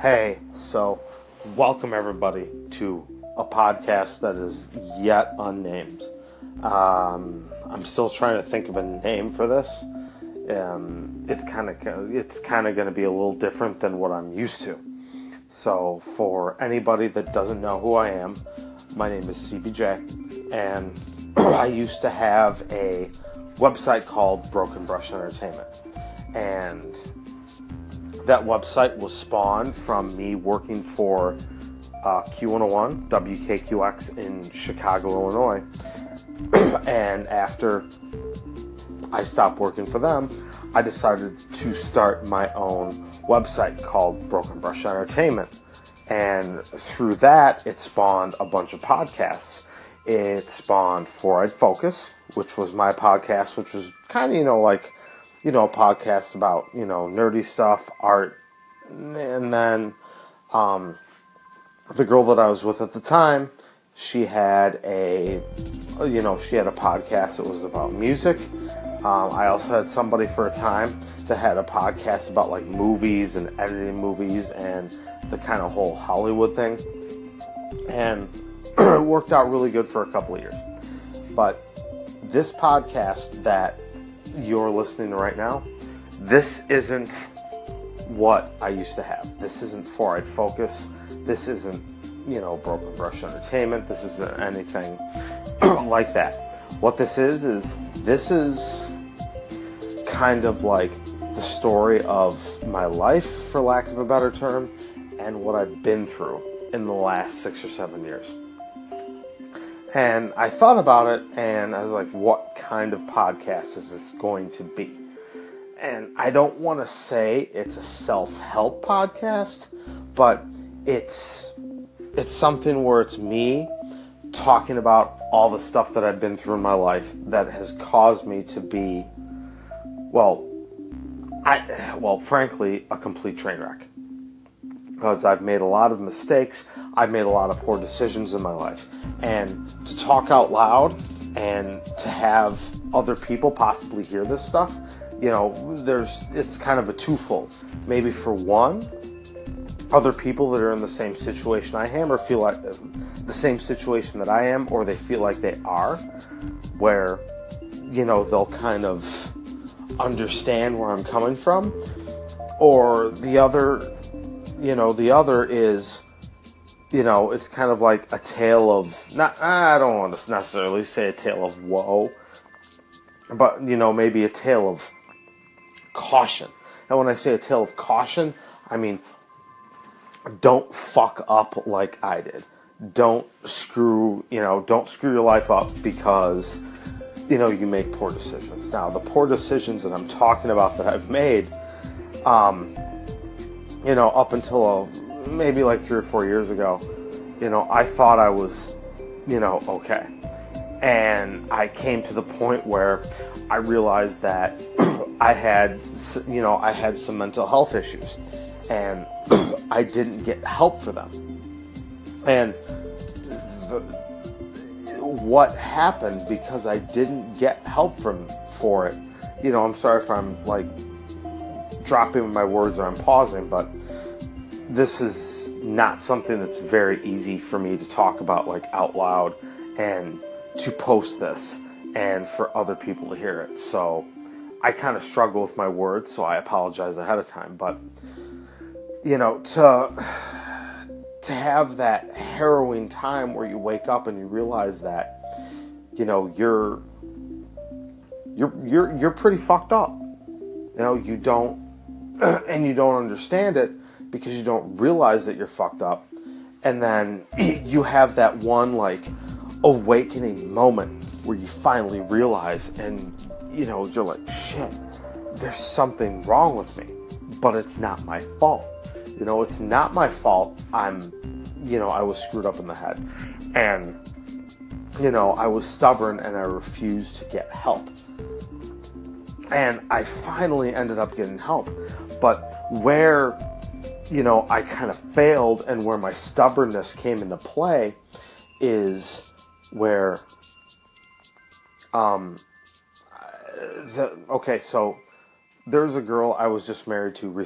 Hey, so welcome everybody to a podcast that is yet unnamed. Um, I'm still trying to think of a name for this. Um, it's kind of it's kind of going to be a little different than what I'm used to. So, for anybody that doesn't know who I am, my name is CBJ, and I used to have a website called Broken Brush Entertainment, and that website was spawned from me working for uh, Q101 WKQX in Chicago, Illinois. and after I stopped working for them, I decided to start my own website called Broken Brush Entertainment. And through that, it spawned a bunch of podcasts. It spawned Eyed Focus, which was my podcast, which was kind of, you know, like you know, a podcast about, you know, nerdy stuff, art, and then um, the girl that I was with at the time, she had a, you know, she had a podcast that was about music. Um, I also had somebody for a time that had a podcast about like movies and editing movies and the kind of whole Hollywood thing. And it worked out really good for a couple of years. But this podcast that you're listening to right now, this isn't what I used to have. This isn't Four Eyed Focus. This isn't, you know, Broken Brush Entertainment. This isn't anything like that. What this is, is this is kind of like the story of my life, for lack of a better term, and what I've been through in the last six or seven years. And I thought about it and I was like, what kind of podcast is this going to be? And I don't want to say it's a self-help podcast, but it's it's something where it's me talking about all the stuff that I've been through in my life that has caused me to be well I well frankly a complete train wreck because I've made a lot of mistakes. I've made a lot of poor decisions in my life. And to talk out loud and to have other people possibly hear this stuff, you know, there's it's kind of a twofold. Maybe for one, other people that are in the same situation I am or feel like the same situation that I am or they feel like they are where you know, they'll kind of understand where I'm coming from. Or the other you know, the other is, you know, it's kind of like a tale of not. I don't want to necessarily say a tale of woe, but you know, maybe a tale of caution. And when I say a tale of caution, I mean don't fuck up like I did. Don't screw, you know, don't screw your life up because you know you make poor decisions. Now, the poor decisions that I'm talking about that I've made, um, you know, up until a, maybe like three or four years ago, you know, I thought I was, you know, okay. And I came to the point where I realized that I had, you know, I had some mental health issues and I didn't get help for them. And the, what happened because I didn't get help from for it, you know, I'm sorry if I'm like dropping my words or I'm pausing, but this is not something that's very easy for me to talk about like out loud and to post this and for other people to hear it. So I kind of struggle with my words, so I apologize ahead of time, but you know, to to have that harrowing time where you wake up and you realize that you know, you're you're you're you're pretty fucked up. You know, you don't and you don't understand it because you don't realize that you're fucked up. And then you have that one like awakening moment where you finally realize and you know, you're like, shit, there's something wrong with me, but it's not my fault. You know, it's not my fault. I'm, you know, I was screwed up in the head. And, you know, I was stubborn and I refused to get help. And I finally ended up getting help. But where, you know, I kind of failed and where my stubbornness came into play is where, um, the, okay, so there's a girl I was just married to recently